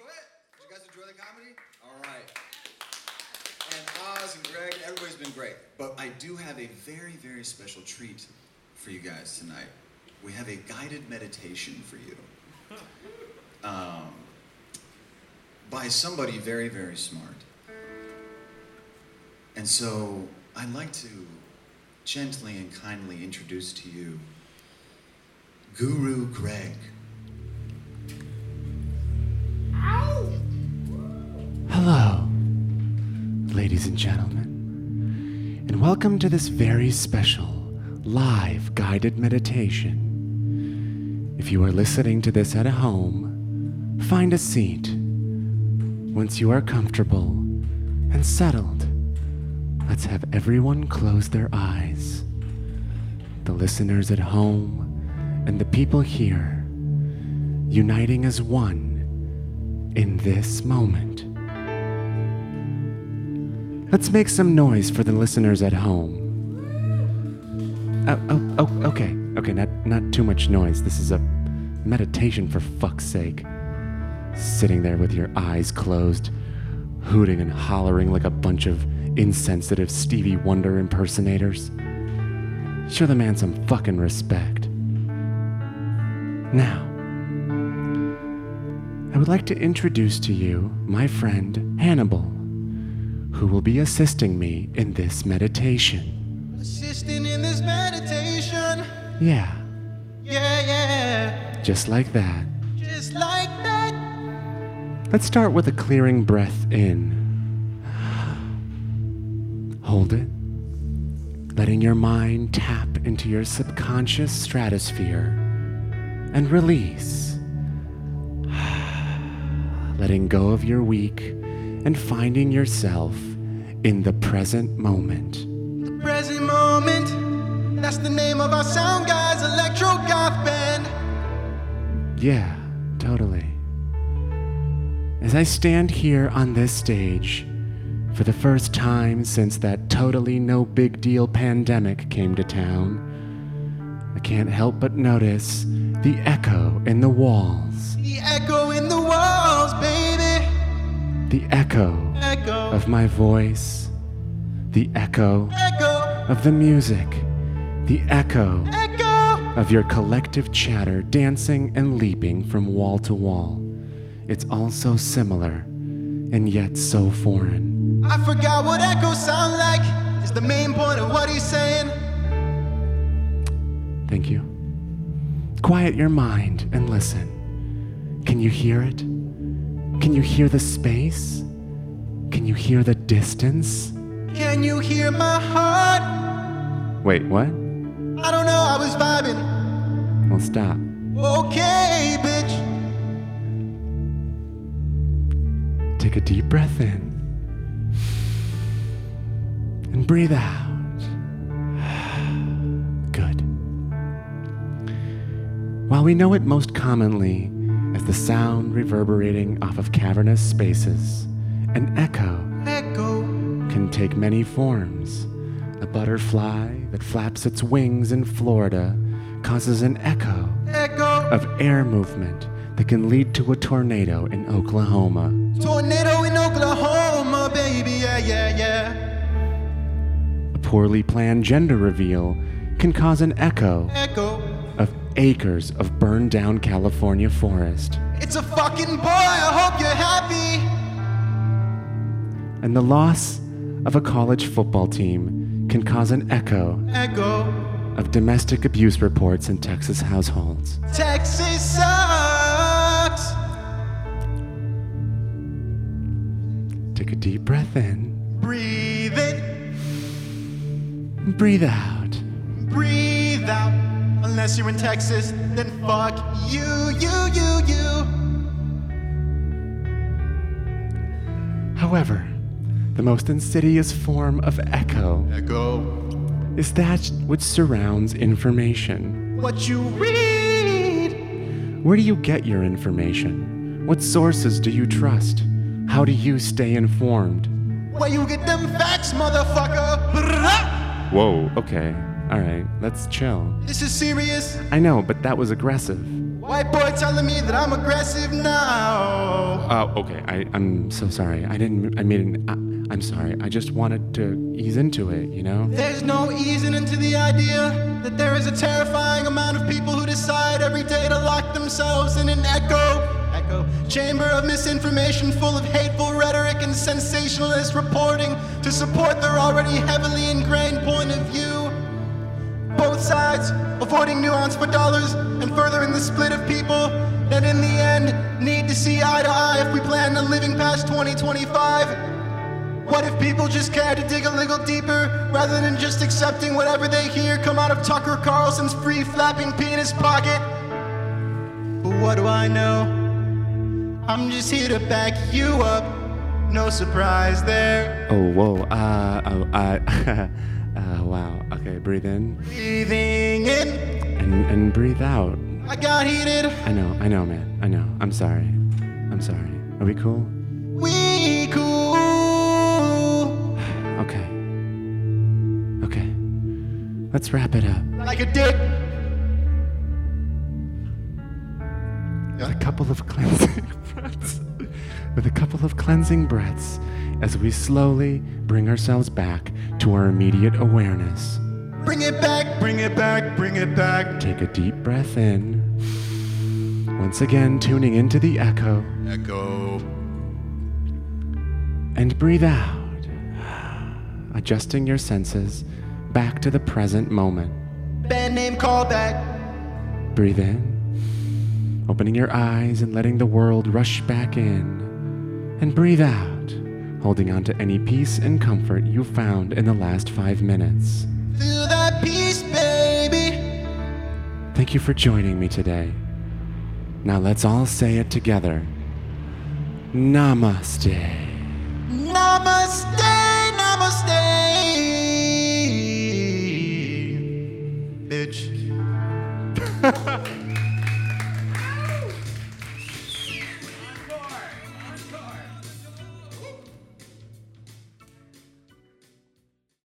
enjoy it? Did you guys enjoy the comedy? All right. And Oz and Greg, everybody's been great. But I do have a very, very special treat for you guys tonight. We have a guided meditation for you. Um, by somebody very, very smart. And so I'd like to gently and kindly introduce to you Guru Greg. Ladies and gentlemen, and welcome to this very special live guided meditation. If you are listening to this at home, find a seat. Once you are comfortable and settled, let's have everyone close their eyes. The listeners at home and the people here, uniting as one in this moment. Let's make some noise for the listeners at home. Oh, oh, oh, okay, okay, not, not too much noise. This is a meditation for fuck's sake. Sitting there with your eyes closed, hooting and hollering like a bunch of insensitive Stevie Wonder impersonators. Show the man some fucking respect. Now, I would like to introduce to you my friend Hannibal, who will be assisting me in this meditation. Assisting in this meditation. Yeah, Yeah, yeah. just like that. Just like that. Let's start with a clearing breath in. Hold it, letting your mind tap into your subconscious stratosphere and release. Letting go of your week and finding yourself in the present moment. The present moment. That's the name of our sound guys, Electro Goth Band. Yeah, totally. As I stand here on this stage, for the first time since that totally no big deal pandemic came to town, I can't help but notice the echo in the walls, The echo echo Echo. of my voice, the echo Echo. of the music, the echo Echo. of your collective chatter dancing and leaping from wall to wall. It's all so similar and yet so foreign. I forgot what echoes sound like. Is the main point of what he's saying. Thank you. Quiet your mind and listen. Can you hear it? Can you hear the space? Can you hear the distance? Can you hear my heart? Wait, what? I don't know, I was vibing. Well, stop. Okay, bitch. Take a deep breath in and breathe out. Good. While we know it most commonly as the sound reverberating off of cavernous spaces, an echo Echo. can take many forms. A butterfly that flaps its wings in Florida causes an echo Echo. of air movement that can lead to a tornado in Oklahoma. Tornado in Oklahoma, baby. Yeah, yeah, yeah. A poorly planned gender reveal can cause an echo Echo. of acres of burned down California forest. It's a fucking boy. And the loss of a college football team can cause an echo Echo. of domestic abuse reports in Texas households. Texas sucks. Take a deep breath in, Breathe in. breathe out. Breathe out. Unless you're in Texas, then fuck you, you, you, you. However, the most insidious form of echo Echo. is that which surrounds information. What you read. Where do you get your information? What sources do you trust? How do you stay informed? Where you get them facts, motherfucker. Whoa, okay. All right, let's chill. This is serious. I know, but that was aggressive. White boy telling me that I'm aggressive now. Oh, okay. I, I'm so sorry. I didn't. I made an. I, I'm sorry. I just wanted to ease into it. You know. There's no easing into the idea that there is a terrifying amount of people who decide every day to lock themselves in an echo, echo chamber of misinformation full of hateful rhetoric and sensationalist reporting to support their already heavily ingrained point of view. Both sides avoiding nuance for dollars and furthering the split of people that in the end need to see eye to eye if we plan on living past 2025. What if people just cared to dig a little deeper rather than just accepting whatever they hear come out of Tucker Carlson's free flapping penis pocket? But what do I know? I'm just here to back you up. No surprise there. Oh, whoa. Uh. Oh. Uh. uh. Wow. Okay. Breathe in Breathing in, and and breathe out. I got heated. I know. I know, man. I know. I'm sorry. I'm sorry. Are we cool? Okay. Okay. Let's wrap it up. Like a dick. with a couple of cleansing breaths. With a couple of cleansing breaths as we slowly bring ourselves back to our immediate awareness. Bring it back, bring it back, bring it back. Take a deep breath in. Once again, tuning into the echo. Echo. And breathe out. Adjusting your senses back to the present moment. Band name callback. Breathe in, opening your eyes and letting the world rush back in. And breathe out, holding on to any peace and comfort you found in the last five minutes. Feel that peace, baby. Thank you for joining me today. Now let's all say it together Namaste. Namaste, namaste. Bitch.